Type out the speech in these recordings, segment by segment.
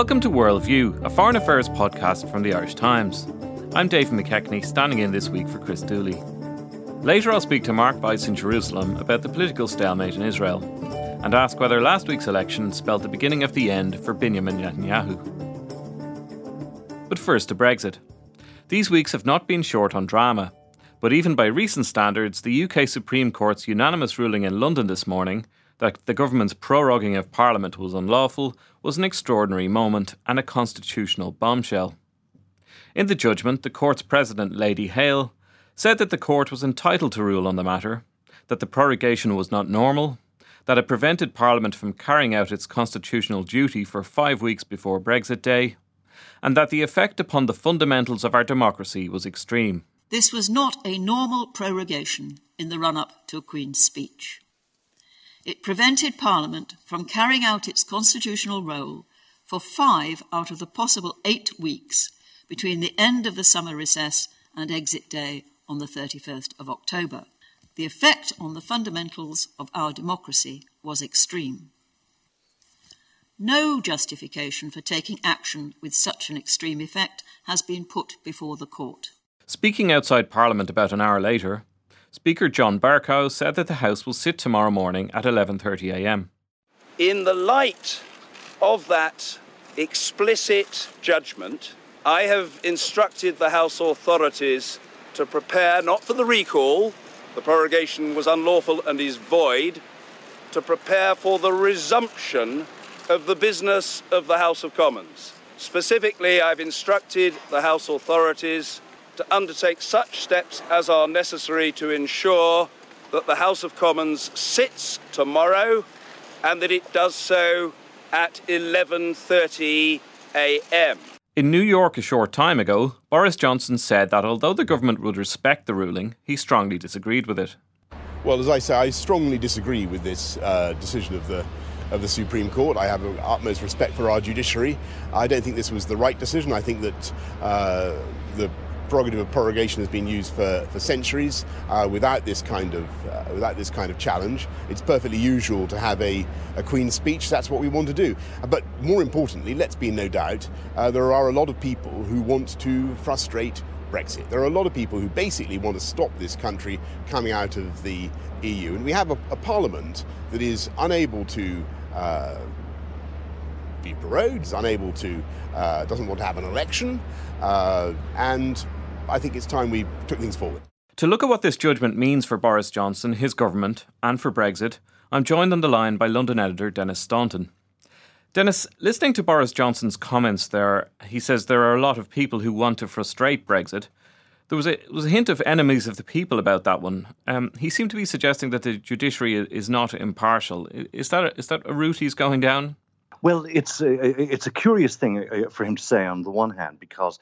Welcome to Worldview, a foreign affairs podcast from the Irish Times. I'm Dave McKechnie, standing in this week for Chris Dooley. Later, I'll speak to Mark Weiss in Jerusalem about the political stalemate in Israel and ask whether last week's election spelled the beginning of the end for Benjamin Netanyahu. But first to Brexit. These weeks have not been short on drama, but even by recent standards, the UK Supreme Court's unanimous ruling in London this morning that the government's proroguing of Parliament was unlawful was an extraordinary moment and a constitutional bombshell. In the judgment, the court's president, Lady Hale, said that the court was entitled to rule on the matter, that the prorogation was not normal, that it prevented Parliament from carrying out its constitutional duty for five weeks before Brexit Day, and that the effect upon the fundamentals of our democracy was extreme. This was not a normal prorogation in the run up to a Queen's speech. It prevented Parliament from carrying out its constitutional role for five out of the possible eight weeks between the end of the summer recess and exit day on the 31st of October. The effect on the fundamentals of our democracy was extreme. No justification for taking action with such an extreme effect has been put before the court. Speaking outside Parliament about an hour later, Speaker John Bercow said that the House will sit tomorrow morning at 11:30 a.m. In the light of that explicit judgment, I have instructed the House authorities to prepare not for the recall, the prorogation was unlawful and is void, to prepare for the resumption of the business of the House of Commons. Specifically, I've instructed the House authorities to undertake such steps as are necessary to ensure that the House of Commons sits tomorrow and that it does so at 11:30 a.m. In New York a short time ago, Boris Johnson said that although the government would respect the ruling, he strongly disagreed with it. Well, as I say, I strongly disagree with this uh, decision of the of the Supreme Court. I have the utmost respect for our judiciary. I don't think this was the right decision. I think that uh, the prerogative of prorogation has been used for, for centuries uh, without this kind of uh, without this kind of challenge. It's perfectly usual to have a, a Queen's speech. That's what we want to do. But more importantly, let's be in no doubt, uh, there are a lot of people who want to frustrate Brexit. There are a lot of people who basically want to stop this country coming out of the EU, and we have a, a parliament that is unable to. Uh, be prorogued, is unable to, uh, doesn't want to have an election, uh, and I think it's time we took things forward. To look at what this judgment means for Boris Johnson, his government, and for Brexit, I'm joined on the line by London editor Denis Staunton. Denis, listening to Boris Johnson's comments there, he says there are a lot of people who want to frustrate Brexit. There was a, was a hint of enemies of the people about that one. Um, he seemed to be suggesting that the judiciary is not impartial. Is that a, is that a route he's going down? Well, it's a, it's a curious thing uh, for him to say on the one hand because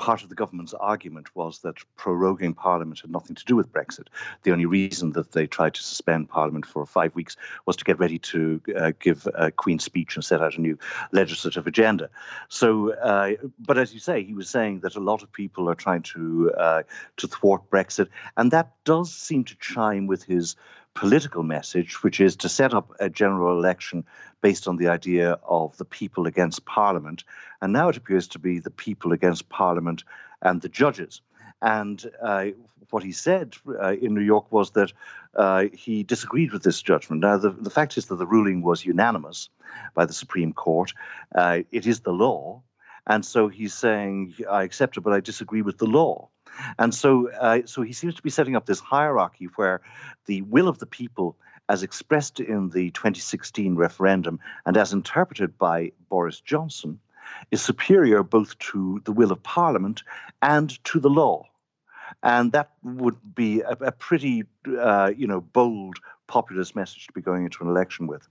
part of the government's argument was that proroguing Parliament had nothing to do with Brexit. The only reason that they tried to suspend Parliament for five weeks was to get ready to uh, give a Queen's speech and set out a new legislative agenda. So, uh, but as you say, he was saying that a lot of people are trying to uh, to thwart Brexit, and that does seem to chime with his political message, which is to set up a general election based on the idea of the people against Parliament. And now it appears to be the people against Parliament and the judges. And uh, what he said uh, in New York was that uh, he disagreed with this judgment. Now, the, the fact is that the ruling was unanimous by the Supreme Court. Uh, it is the law. And so he's saying, I accept it, but I disagree with the law. And so, uh, so he seems to be setting up this hierarchy where the will of the people, as expressed in the 2016 referendum and as interpreted by Boris Johnson, is superior both to the will of Parliament and to the law. And that would be a, a pretty, uh, you know, bold populist message to be going into an election with.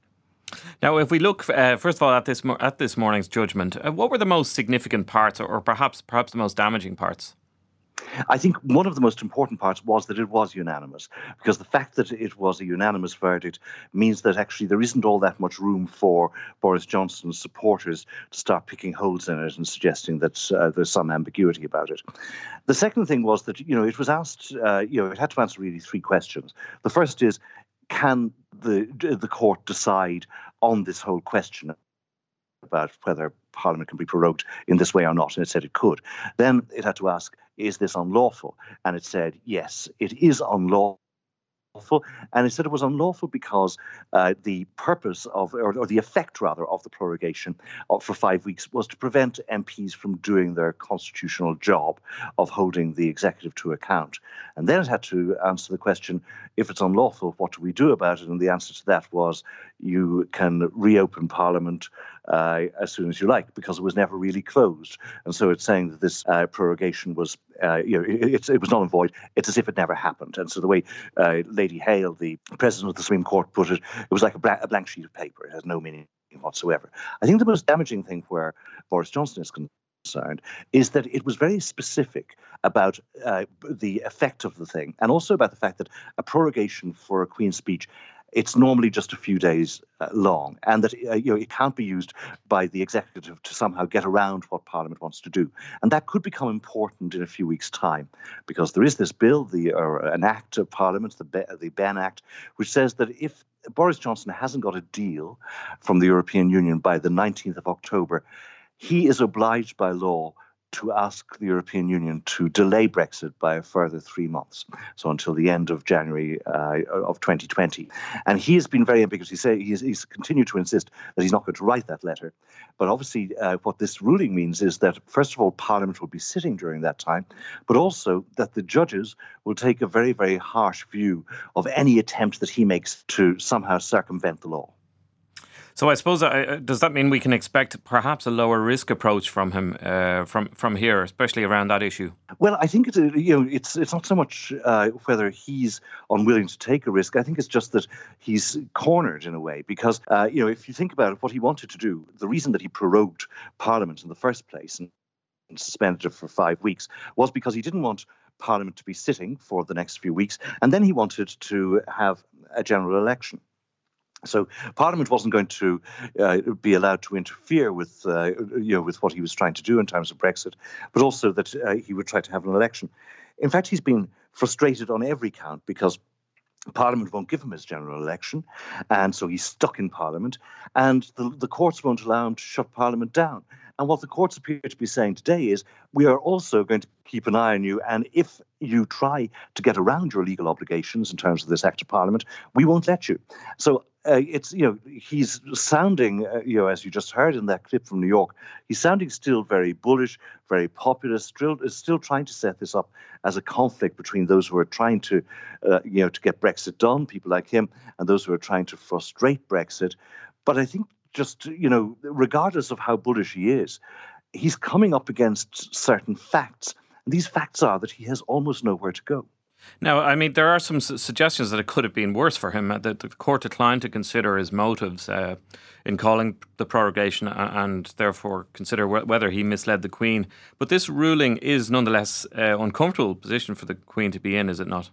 Now, if we look uh, first of all at this at this morning's judgment, uh, what were the most significant parts, or, perhaps perhaps the most damaging parts? I think one of the most important parts was that it was unanimous, because the fact that it was a unanimous verdict means that actually there isn't all that much room for Boris Johnson's supporters to start picking holes in it and suggesting that uh, there's some ambiguity about it. The second thing was that you know it was asked, uh, you know, it had to answer really three questions. The first is, can the the court decide on this whole question about whether Parliament can be prorogued in this way or not, and it said it could. Then it had to ask, is this unlawful? And it said, yes, it is unlawful unlawful. And it said it was unlawful because uh, the purpose of, or, or, the effect rather, of the prorogation of, for five weeks was to prevent MPs from doing their constitutional job of holding the executive to account. And then it had to answer the question if it's unlawful, what do we do about it? And the answer to that was you can reopen Parliament uh, as soon as you like because it was never really closed. And so it's saying that this uh, prorogation was, uh, you know, it, it, was not void. It's as if it never happened. And so the way uh, Lady Hale, the president of the Supreme Court, put it, it was like a, bla- a blank sheet of paper. It has no meaning whatsoever. I think the most damaging thing where Boris Johnson is concerned is that it was very specific about uh, the effect of the thing and also about the fact that a prorogation for a Queen's speech it's normally just a few days uh, long, and that uh, you know it can't be used by the executive to somehow get around what Parliament wants to do, and that could become important in a few weeks' time, because there is this bill, the or an act of Parliament, the the Benn Act, which says that if Boris Johnson hasn't got a deal from the European Union by the 19th of October, he is obliged by law to ask the European Union to delay Brexit by a further three months, so until the end of January uh, of 2020. And he has been very ambiguous. He say, he's, he's, continued to insist that he's not going to write that letter. But obviously, uh, what this ruling means is that, first of all, Parliament will be sitting during that time, but also that the judges will take a very, very harsh view of any attempt that he makes to somehow circumvent the law. So I suppose uh, does that mean we can expect perhaps a lower risk approach from him uh, from from here, especially around that issue? Well, I think it's you know it's it's not so much uh, whether he's unwilling to take a risk. I think it's just that he's cornered in a way because uh, you know if you think about it, what he wanted to do, the reason that he prorogued Parliament in the first place and suspended it for five weeks was because he didn't want Parliament to be sitting for the next few weeks, and then he wanted to have a general election. So Parliament wasn't going to uh, be allowed to interfere with, uh, you know, with what he was trying to do in terms of Brexit, but also that uh, he would try to have an election. In fact, he's been frustrated on every count because Parliament won't give him his general election, and so he's stuck in Parliament, and the, the courts won't allow him to shut Parliament down. And what the courts appear to be saying today is we are also going to keep an eye on you. And if you try to get around your legal obligations in terms of this Act of Parliament, we won't let you. So uh, it's you know he's sounding uh, you know as you just heard in that clip from New York, he's sounding still very bullish, very populist, still still trying to set this up as a conflict between those who are trying to uh, you know to get Brexit done, people like him, and those who are trying to frustrate Brexit. But I think just, you know, regardless of how bullish he is, he's coming up against certain facts. And these facts are that he has almost nowhere to go. Now, I mean, there are some su- suggestions that it could have been worse for him. That the court declined to consider his motives uh, in calling the prorogation and therefore consider whether he misled the Queen. But this ruling is nonetheless uh, uncomfortable position for the Queen to be in, is it not?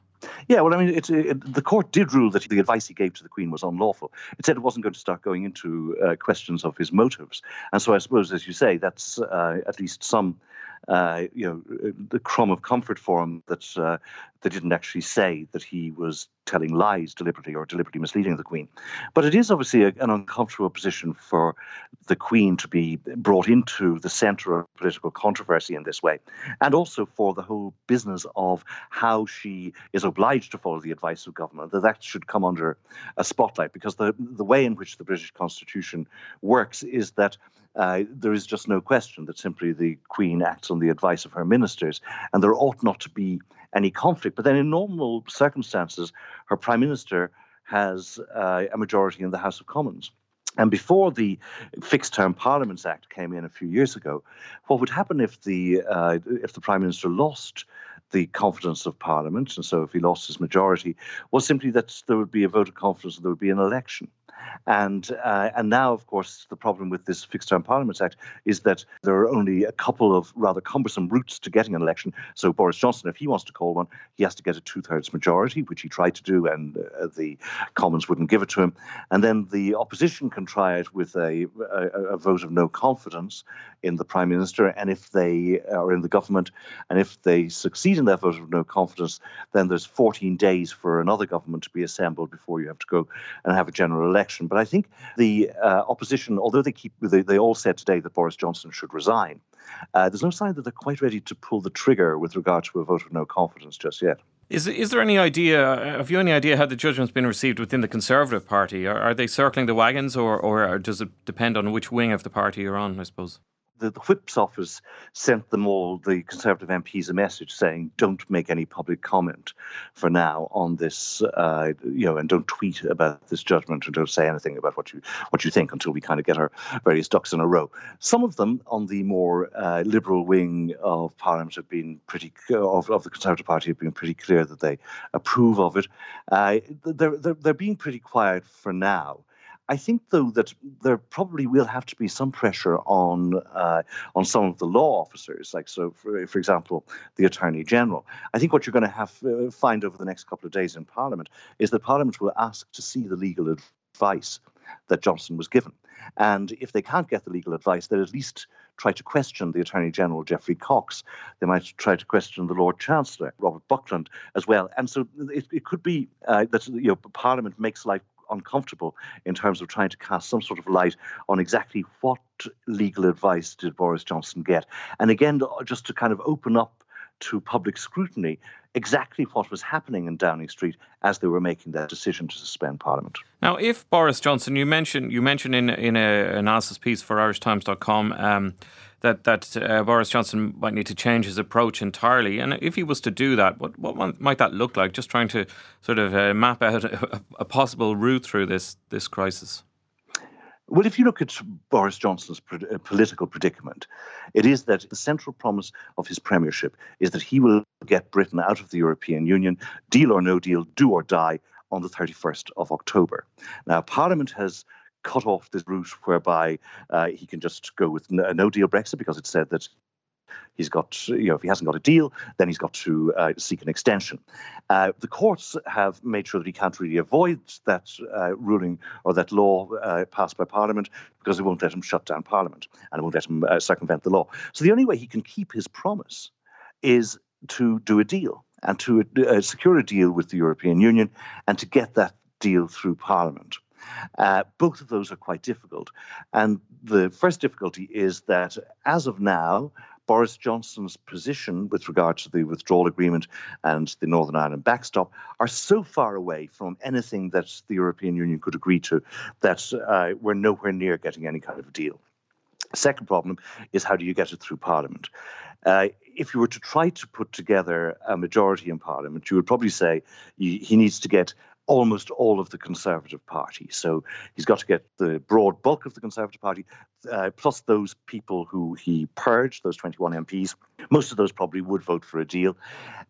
Yeah, well, I mean, it, it, the court did rule that the advice he gave to the Queen was unlawful. It said it wasn't going to start going into uh, questions of his motives. And so I suppose, as you say, that's uh, at least some uh, you know, the crumb of comfort for him that uh, they didn't actually say that he was telling lies deliberately or deliberately misleading the Queen. But it is obviously a, an uncomfortable position for the Queen to be brought into the centre of political controversy in this way, and also for the whole business of how she is obliged to follow the advice of government, that that should come under a spotlight, because the, the way in which the British Constitution works is that uh, there is just no question that simply the Queen acts on the advice of her ministers, and there ought not to be any conflict. But then, in normal circumstances, her Prime Minister has uh, a majority in the House of Commons. And before the Fixed Term Parliaments Act came in a few years ago, what would happen if the uh, if the Prime Minister lost the confidence of Parliament, and so if he lost his majority, was simply that there would be a vote of confidence and there would be an election. And uh, and now, of course, the problem with this Fixed Term Parliaments Act is that there are only a couple of rather cumbersome routes to getting an election. So Boris Johnson, if he wants to call one, he has to get a two-thirds majority, which he tried to do, and uh, the Commons wouldn't give it to him. And then the opposition can try it with a, a, a vote of no confidence in the Prime Minister, and if they are in the government, and if they succeed in that vote of no confidence, then there's 14 days for another government to be assembled before you have to go and have a general election question. But I think the uh, opposition, although they keep they, they all said today that Boris Johnson should resign, uh, there's no sign that they're quite ready to pull the trigger with regard to a vote of no confidence just yet. Is is there any idea? Have you any idea how the judgment's been received within the Conservative Party? Are, are they circling the wagons, or or does it depend on which wing of the party you're on? I suppose the, the, whip's office sent them all, the Conservative MPs, a message saying, "Don't make any public comment for now on this, uh, you know, and don't tweet about this judgment, and don't say anything about what you what you think until we kind of get our various ducks in a row." Some of them on the more uh, liberal wing of Parliament have been pretty of, of the Conservative Party have been pretty clear that they approve of it. Uh, they're, they're they're being pretty quiet for now. I think, though, that there probably will have to be some pressure on uh, on some of the law officers, like so, for, for example, the Attorney General. I think what you're going to have uh, find over the next couple of days in Parliament is that Parliament will ask to see the legal advice that Johnson was given, and if they can't get the legal advice, they'll at least try to question the Attorney General Geoffrey Cox. They might try to question the Lord Chancellor Robert Buckland as well, and so it, it could be uh, that you know Parliament makes life uncomfortable in terms of trying to cast some sort of light on exactly what legal advice did Boris Johnson get. And again, just to kind of open up to public scrutiny exactly what was happening in Downing Street as they were making that decision to suspend Parliament. Now, if Boris Johnson, you mentioned you mentioned in in a analysis piece for IrishTimes.com um, that that uh, Boris Johnson might need to change his approach entirely. And if he was to do that, what what might that look like? Just trying to sort of uh, map out a, a, possible route through this this crisis. Well, if you look at Boris Johnson's uh, political predicament, it is that the central promise of his premiership is that he will get Britain out of the European Union, deal or no deal, do or die, on the 31st of October. Now, Parliament has cut off this route whereby uh, he can just go with a no deal Brexit because it said that he's got, you know, if he hasn't got a deal, then he's got to uh, seek an extension. Uh, the courts have made sure that he can't really avoid that uh, ruling or that law uh, passed by Parliament because they won't let him shut down Parliament and won't let him uh, circumvent the law. So the only way he can keep his promise is to do a deal and to uh, secure a deal with the European Union and to get that deal through Parliament. Uh, both of those are quite difficult. And the first difficulty is that as of now, Boris Johnson's position with regard to the withdrawal agreement and the Northern Ireland backstop are so far away from anything that the European Union could agree to that uh, we're nowhere near getting any kind of deal. Second problem is how do you get it through Parliament? Uh, if you were to try to put together a majority in Parliament, you would probably say he needs to get almost all of the Conservative Party. So he's got to get the broad bulk of the Conservative Party, uh, plus those people who he purged, those 21 MPs. Most of those probably would vote for a deal.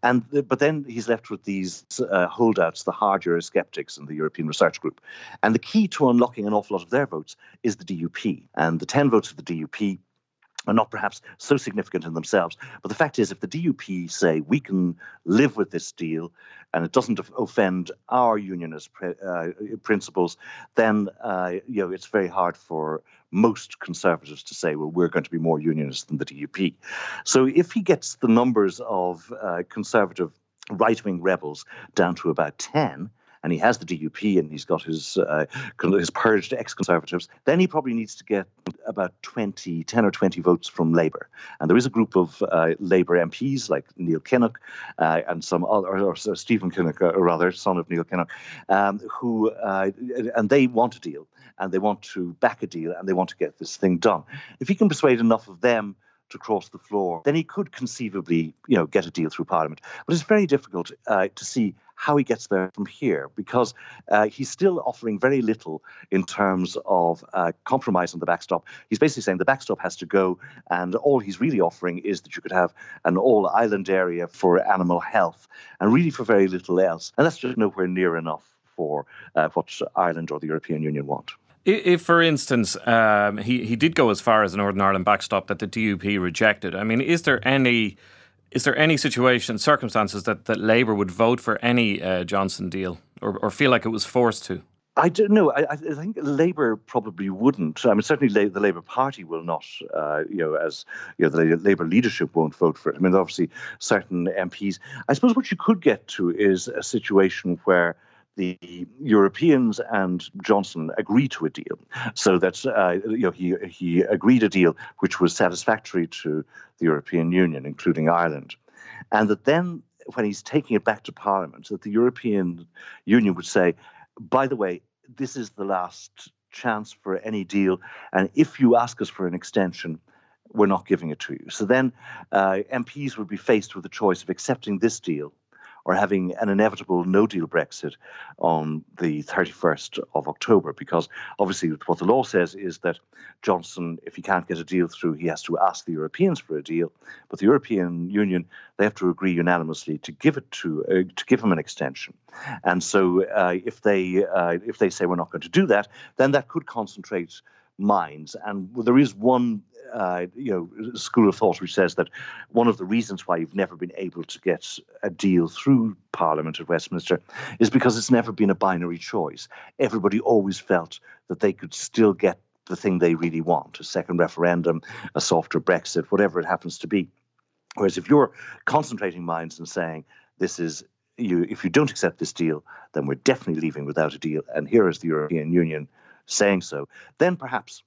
And but then he's left with these uh, holdouts, the hard Eurosceptics and the European Research Group. And the key to unlocking an awful lot of their votes is the DUP. And the 10 votes of the DUP are not perhaps so significant in themselves. But the fact is, if the DUP say we can live with this deal and it doesn't offend our unionist uh, principles, then uh, you know it's very hard for most conservatives to say, well, we're going to be more unionist than the DUP. So if he gets the numbers of uh, conservative right-wing rebels down to about ten and he has the DUP and he's got his uh, his purged ex-conservatives, then he probably needs to get about 20, 10 or 20 votes from Labour. And there is a group of uh, Labour MPs like Neil Kinnock uh, and some other, or, or Stephen Kinnock, or uh, rather, son of Neil Kinnock, um, who, uh, and they want a deal and they want to back a deal and they want to get this thing done. If he can persuade enough of them to cross the floor, then he could conceivably, you know, get a deal through Parliament. But it's very difficult uh, to see how he gets there from here because uh, he's still offering very little in terms of uh, compromise on the backstop. He's basically saying the backstop has to go, and all he's really offering is that you could have an all island area for animal health and really for very little else. And that's just nowhere near enough for uh, what Ireland or the European Union want. If, for instance, um, he he did go as far as a Northern Ireland backstop that the DUP rejected, I mean, is there any is there any situation, circumstances that, that Labour would vote for any uh, Johnson deal, or, or feel like it was forced to? I don't know. I, I, think Labour probably wouldn't. I mean, certainly the Labour Party will not. Uh, you know, as you know, the Labour leadership won't vote for it. I mean, obviously, certain MPs. I suppose what you could get to is a situation where the Europeans and Johnson agreed to a deal, so that uh, you know he he agreed a deal which was satisfactory to the European Union, including Ireland, and that then when he's taking it back to Parliament, that the European Union would say, by the way, this is the last chance for any deal, and if you ask us for an extension, we're not giving it to you. So then uh, MPs would be faced with the choice of accepting this deal or having an inevitable no deal Brexit on the 31st of October. Because obviously, what the law says is that Johnson, if he can't get a deal through, he has to ask the Europeans for a deal. But the European Union, they have to agree unanimously to give it to uh, to give him an extension. And so, uh, if they uh, if they say we're not going to do that, then that could concentrate minds. And there is one uh, you know, school of thought which says that one of the reasons why you've never been able to get a deal through Parliament at Westminster is because it's never been a binary choice. Everybody always felt that they could still get the thing they really want a second referendum, a softer Brexit, whatever it happens to be. Whereas if you're concentrating minds and saying, this is you, if you don't accept this deal, then we're definitely leaving without a deal. And here is the European Union saying so. Then perhaps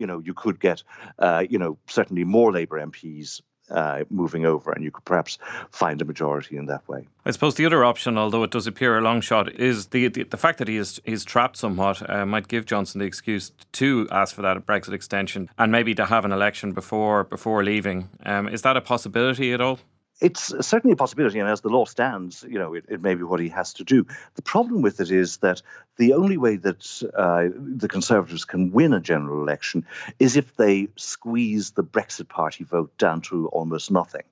you know, you could get, uh, you know, certainly more Labour MPs uh, moving over, and you could perhaps find a majority in that way. I suppose the other option, although it does appear a long shot, is the the, the fact that he is he's trapped somewhat uh, might give Johnson the excuse to ask for that Brexit extension and maybe to have an election before before leaving. Um, is that a possibility at all? It's certainly a possibility, and as the law stands, you know, it, it, may be what he has to do. The problem with it is that the only way that uh, the Conservatives can win a general election is if they squeeze the Brexit Party vote down to almost nothing.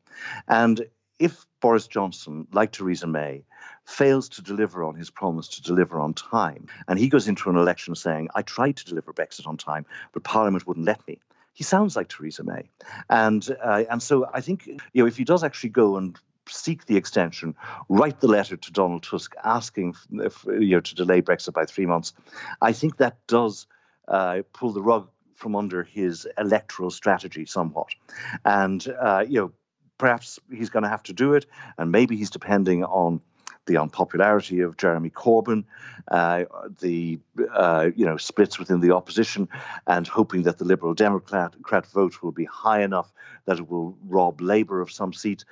And if Boris Johnson, like Theresa May, fails to deliver on his promise to deliver on time, and he goes into an election saying, I tried to deliver Brexit on time, but Parliament wouldn't let me, he sounds like Theresa May, and uh, and so I think you know if he does actually go and seek the extension, write the letter to Donald Tusk asking if, you know to delay Brexit by three months, I think that does uh, pull the rug from under his electoral strategy somewhat, and uh, you know perhaps he's going to have to do it, and maybe he's depending on the unpopularity of Jeremy Corbyn, uh, the uh, you know splits within the opposition, and hoping that the Liberal Democrat vote will be high enough that it will rob Labour of some seats.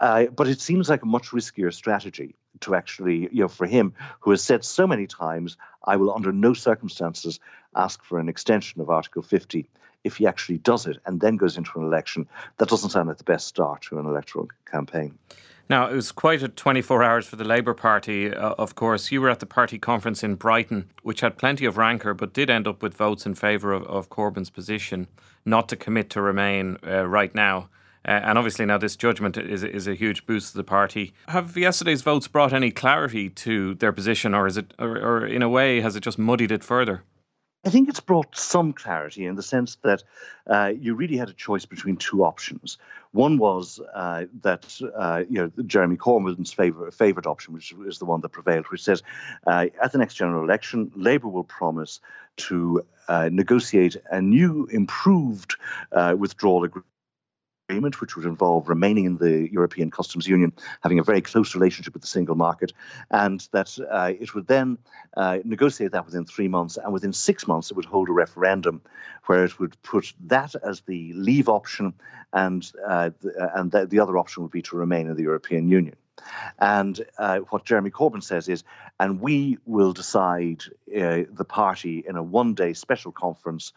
Uh, but it seems like a much riskier strategy to actually, you know, for him, who has said so many times, I will under no circumstances ask for an extension of Article 50 if he actually does it and then goes into an election, that doesn't sound like the best start to an electoral campaign. Now, it was quite a 24 hours for the Labour Party, uh, of course. You were at the party conference in Brighton, which had plenty of rancour, but did end up with votes in favour of, of Corbyn's position not to commit to remain uh, right now. Uh, and obviously, now this judgment is, is a huge boost to the party. Have yesterday's votes brought any clarity to their position, or is it, or, or in a way, has it just muddied it further? I think it's brought some clarity in the sense that uh, you really had a choice between two options. One was uh, that uh, you know Jeremy Corbyn's favor, favorite option, which is the one that prevailed, which says uh, at the next general election, Labour will promise to uh, negotiate a new, improved uh, withdrawal agreement agreement, which would involve remaining in the European Customs Union, having a very close relationship with the single market, and that uh, it would then uh, negotiate that within three months, and within six months it would hold a referendum where it would put that as the leave option, and uh, the, and the other option would be to remain in the European Union. And uh, what Jeremy Corbyn says is, and we will decide uh, the party in a one day special conference.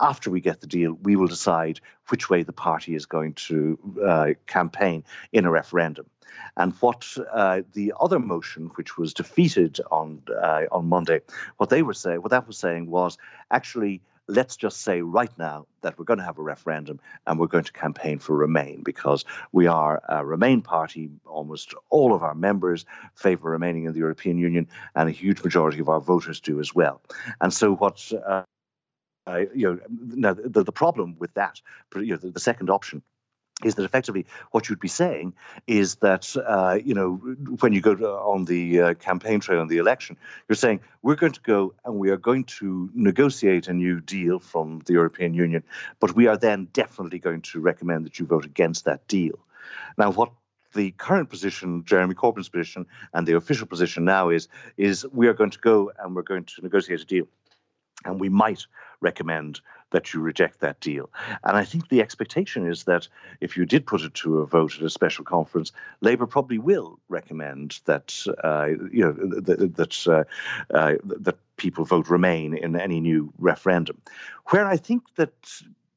After we get the deal, we will decide which way the party is going to uh, campaign in a referendum. And what uh, the other motion, which was defeated on uh, on Monday, what they were saying, what that was saying was actually let's just say right now that we're going to have a referendum and we're going to campaign for Remain because we are a Remain party. Almost all of our members favour remaining in the European Union, and a huge majority of our voters do as well. And so, what uh, uh, you know, now the, the problem with that, you know, the, the second option is that effectively what you'd be saying is that uh, you know when you go to, on the uh, campaign trail in the election, you're saying we're going to go and we are going to negotiate a new deal from the European Union, but we are then definitely going to recommend that you vote against that deal. Now, what the current position, Jeremy Corbyn's position, and the official position now is is we are going to go and we're going to negotiate a deal. And we might recommend that you reject that deal. And I think the expectation is that if you did put it to a vote at a special conference, Labour probably will recommend that uh, you know that uh, uh, that people vote Remain in any new referendum. Where I think that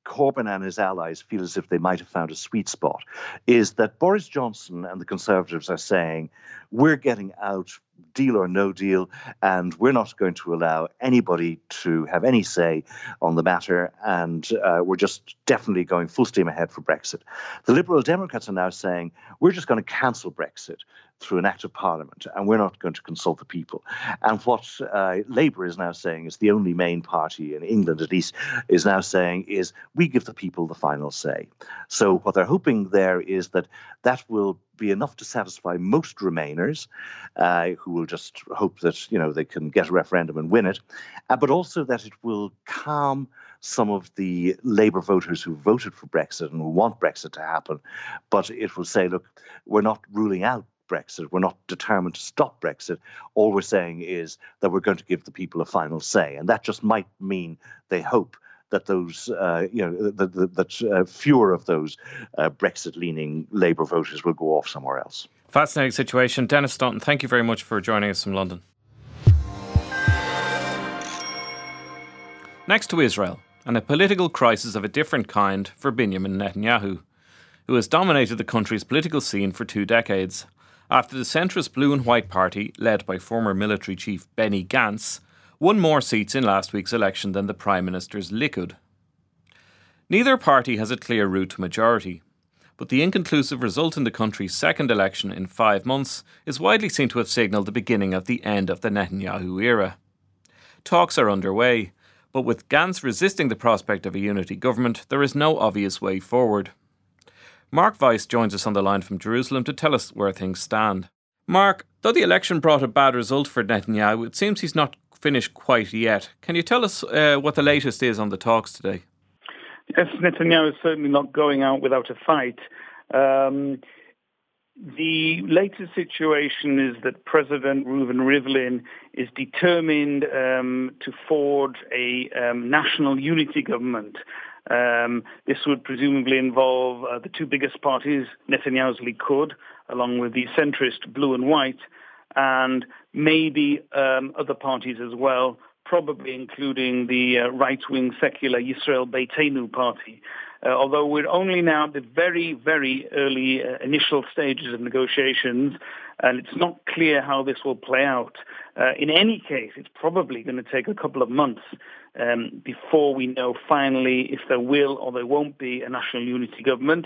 Corbyn and his allies feel as if they might have found a sweet spot is that Boris Johnson and the Conservatives are saying, we're getting out deal or no deal, and we're not going to allow anybody to have any say on the matter, and uh, we're just definitely going full steam ahead for Brexit. The Liberal Democrats are now saying we're just going to cancel Brexit through an act of parliament, and we're not going to consult the people. And what uh, Labour is now saying is the only main party in England, at least, is now saying is we give the people the final say. So what they're hoping there is that that will be enough to satisfy most Remainers, uh, who will just hope that you know they can get a referendum and win it, uh, but also that it will calm some of the Labour voters who voted for Brexit and who want Brexit to happen. But it will say, look, we're not ruling out Brexit. We're not determined to stop Brexit. All we're saying is that we're going to give the people a final say, and that just might mean they hope that those, uh, you know, that, that, that uh, fewer of those uh, Brexit-leaning Labour voters will go off somewhere else. Fascinating situation. Denis Staunton, thank you very much for joining us from London. Next to Israel, and a political crisis of a different kind for Benjamin Netanyahu, who has dominated the country's political scene for two decades. After the centrist Blue and White Party, led by former military chief Benny Gantz, won more seats in last week's election than the Prime Minister's Likud. Neither party has a clear route to majority, but the inconclusive result in the country's second election in five months is widely seen to have signalled the beginning of the end of the Netanyahu era. Talks are underway, but with Gantz resisting the prospect of a unity government, there is no obvious way forward. Mark Weiss joins us on the line from Jerusalem to tell us where things stand. Mark, though the election brought a bad result for Netanyahu, it seems he's not finished quite yet. Can you tell us uh, what the latest is on the talks today? Yes, Netanyahu is certainly not going out without a fight. Um, the latest situation is that President Reuven Rivlin is determined um, to forge a um, national unity government. Um, this would presumably involve uh, the two biggest parties, Netanyahu's Likud, along with the centrist Blue and White, and maybe um, other parties as well, probably including the uh, right-wing secular Yisrael Beitenu party. Uh, although we're only now at the very, very early uh, initial stages of negotiations, and it's not clear how this will play out. Uh, in any case, it's probably going to take a couple of months um, before we know finally if there will or there won't be a national unity government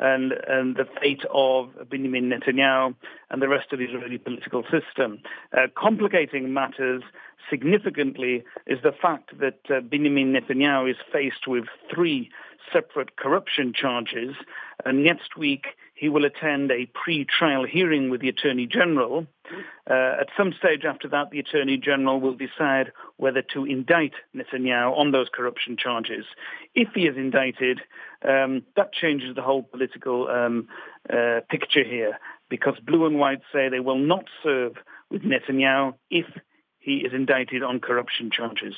and, and the fate of Benjamin Netanyahu and the rest of the Israeli political system. Uh, complicating matters significantly is the fact that uh, Benjamin Netanyahu is faced with three separate corruption charges. And next week, he will attend a pre-trial hearing with the Attorney General. Uh, at some stage after that, the Attorney General will decide whether to indict Netanyahu on those corruption charges. If he is indicted, um, that changes the whole political um, uh, picture here, because Blue and White say they will not serve with Netanyahu if he is indicted on corruption charges.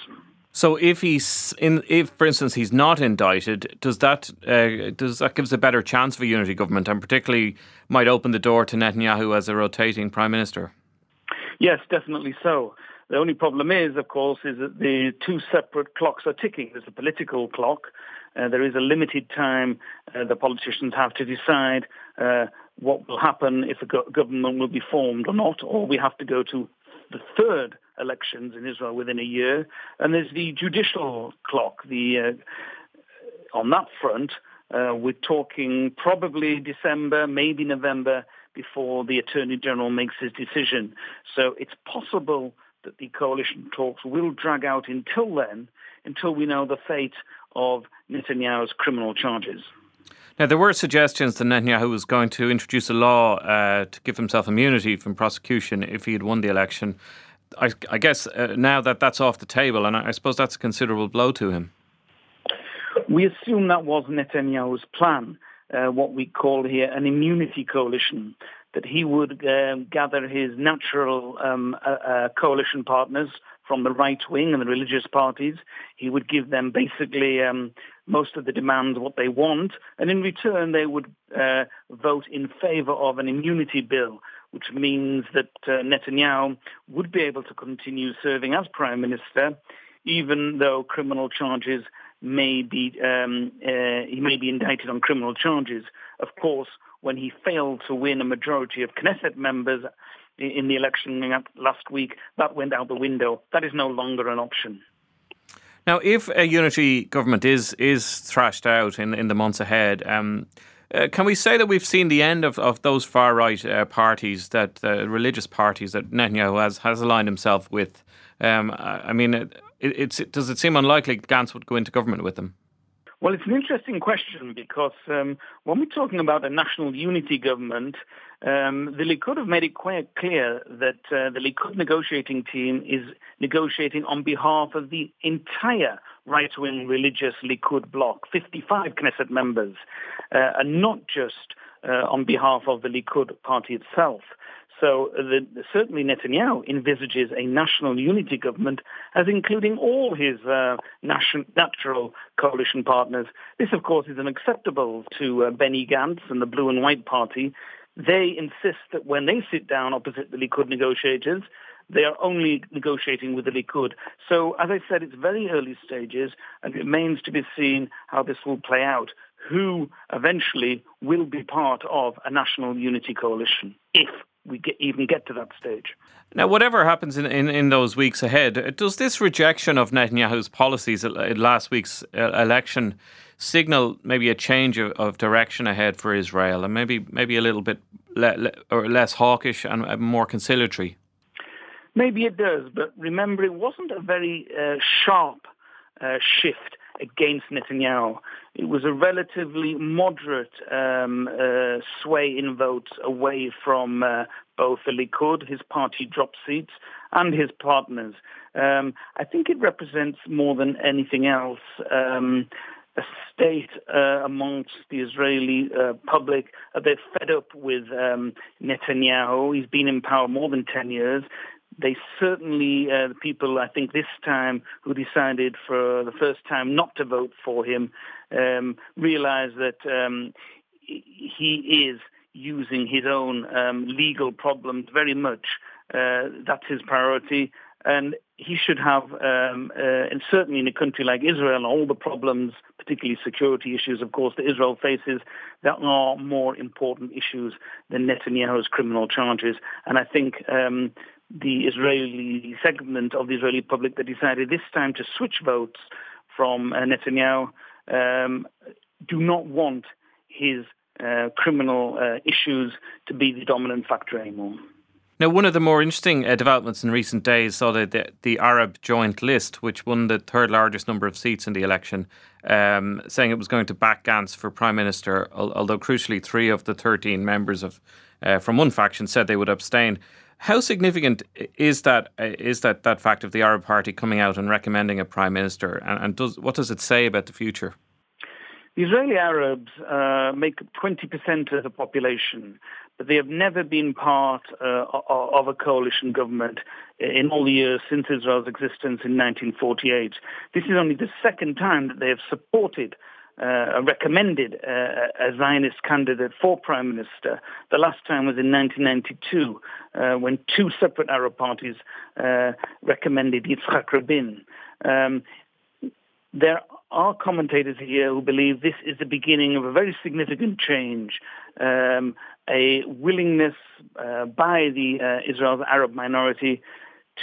So if he's in, if for instance he's not indicted, does that uh, does that gives a better chance for unity government, and particularly might open the door to Netanyahu as a rotating prime minister? Yes, definitely so. The only problem is, of course, is that the two separate clocks are ticking. There's a political clock. Uh, there is a limited time uh, the politicians have to decide uh, what will happen if a go- government will be formed or not, or we have to go to the third elections in Israel within a year. And there's the judicial clock. The uh, on that front, uh, we're talking probably December, maybe November, before the Attorney General makes his decision. So it's possible that the coalition talks will drag out until then, until we know the fate of Netanyahu's criminal charges. Now, there were suggestions that Netanyahu was going to introduce a law uh, to give himself immunity from prosecution if he had won the election. I, I guess uh, now that that's off the table, and I, I suppose that's a considerable blow to him. We assume that was Netanyahu's plan. uh, what we call here an immunity coalition. That he would uh, gather his natural um, uh, uh, coalition partners from the right wing and the religious parties. He would give them basically um, most of the demands, what they want, and in return they would uh, vote in favor of an immunity bill, which means that uh, Netanyahu would be able to continue serving as prime minister, even though criminal charges may be um, uh, he may be indicted on criminal charges. Of course, when he failed to win a majority of Knesset members in the election last week, that went out the window. That is no longer an option. Now, if a unity government is is thrashed out in in the months ahead, um, uh, can we say that we've seen the end of, of those far right uh, parties, that uh, religious parties that Netanyahu has, has aligned himself with? Um, I mean, it, it, does it seem unlikely Gantz would go into government with them? Well, it's an interesting question because um, when we're talking about a national unity government, um, the Likud have made it quite clear that uh, the Likud negotiating team is negotiating on behalf of the entire right-wing religious Likud bloc, 55 Knesset members, uh, and not just uh, on behalf of the Likud party itself. So the, certainly Netanyahu envisages a national unity government as including all his uh, nation, natural coalition partners. This, of course, is unacceptable to uh, Benny Gantz and the Blue and White Party. They insist that when they sit down opposite the Likud negotiators, they are only negotiating with the Likud. So, as I said, it's very early stages, and it remains to be seen how this will play out. Who eventually will be part of a national unity coalition, if we get, even get to that stage. Now, whatever happens in, in, in, those weeks ahead, does this rejection of Netanyahu's policies in last week's uh, election signal maybe a change of, of direction ahead for Israel and maybe maybe a little bit le, le, or less hawkish and more conciliatory? Maybe it does, but remember, it wasn't a very uh, sharp uh, shift against Netanyahu. It was a relatively moderate um, uh, sway in votes away from uh, both the Likud, his party drop seats, and his partners. Um, I think it represents more than anything else um, a state uh, amongst the Israeli uh, public. Uh, they're fed up with um, Netanyahu. He's been in power more than 10 years they certainly, uh, the people I think this time who decided for the first time not to vote for him, um, realize that um, he is using his own um, legal problems very much. Uh, that's his priority. And he should have, um, uh, and certainly in a country like Israel, all the problems, particularly security issues, of course, that Israel faces, that are more important issues than Netanyahu's criminal charges. And I think um, the Israeli segment of the Israeli public that decided this time to switch votes from uh, Netanyahu um, do not want his uh, criminal uh, issues to be the dominant factor anymore. Now, one of the more interesting uh, developments in recent days saw the, the, the, Arab Joint List, which won the third largest number of seats in the election, um, saying it was going to back Gantz for prime minister. Although crucially, three of the thirteen members of uh, from one faction said they would abstain. How significant is that is that that fact of the Arab Party coming out and recommending a prime minister, and, and does what does it say about the future? The Israeli Arabs uh, make 20% of the population, but they have never been part uh, of a coalition government in all the years since Israel's existence in 1948. This is only the second time that they have supported uh, recommended uh, a Zionist candidate for prime minister. The last time was in 1992 uh, when two separate Arab parties uh, recommended Yitzhak Rabin. Um, there are commentators here who believe this is the beginning of a very significant change, um, a willingness uh, by the uh, Israel's Arab minority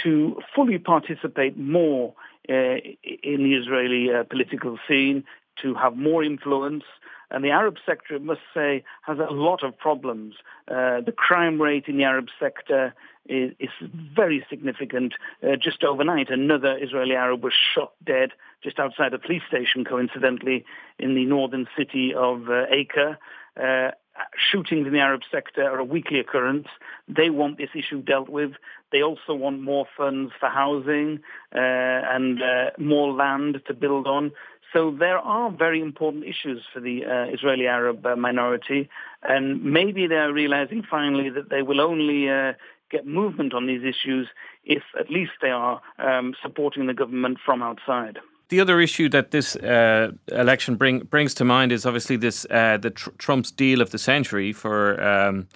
to fully participate more uh, in the Israeli uh, political scene, to have more influence. And the Arab sector, I must say, has a lot of problems. Uh, the crime rate in the Arab sector is, is very significant. Uh, just overnight, another Israeli Arab was shot dead just outside a police station, coincidentally, in the northern city of uh, Acre. Uh, shootings in the Arab sector are a weekly occurrence. They want this issue dealt with. They also want more funds for housing uh, and uh, more land to build on. So there are very important issues for the uh, Israeli Arab uh, minority, and maybe they're realizing finally that they will only uh, get movement on these issues if at least they are um, supporting the government from outside. The other issue that this uh, election bring, brings to mind is obviously this uh, the tr- Trump's deal of the century for um,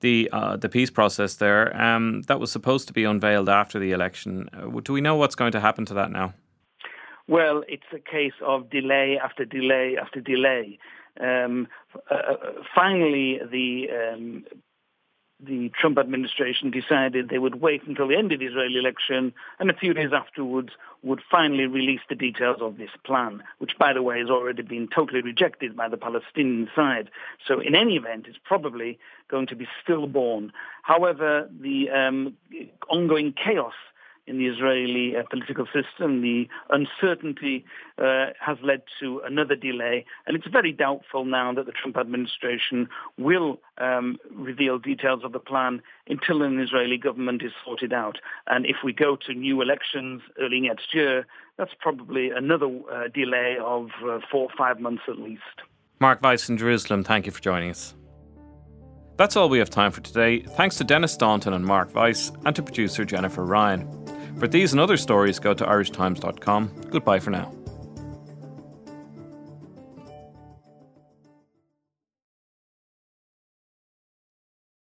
the uh, the peace process. There, um, that was supposed to be unveiled after the election. Do we know what's going to happen to that now? Well, it's a case of delay after delay after delay. Um, uh, uh finally, the um, the Trump administration decided they would wait until the end of the Israeli election, and a few days afterwards would finally release the details of this plan, which, by the way, has already been totally rejected by the Palestinian side. So, in any event, it's probably going to be stillborn. However, the um, ongoing chaos in the Israeli uh, political system. The uncertainty uh, has led to another delay, and it's very doubtful now that the Trump administration will um, reveal details of the plan until an Israeli government is sorted out. And if we go to new elections early next year, that's probably another uh, delay of uh, four or five months at least. Mark Weiss in Jerusalem, thank you for joining us. That's all we have time for today. Thanks to Denis Staunton and Mark Weiss, and to producer Jennifer Ryan. For these and other stories, go to irishtimes.com. Goodbye for now.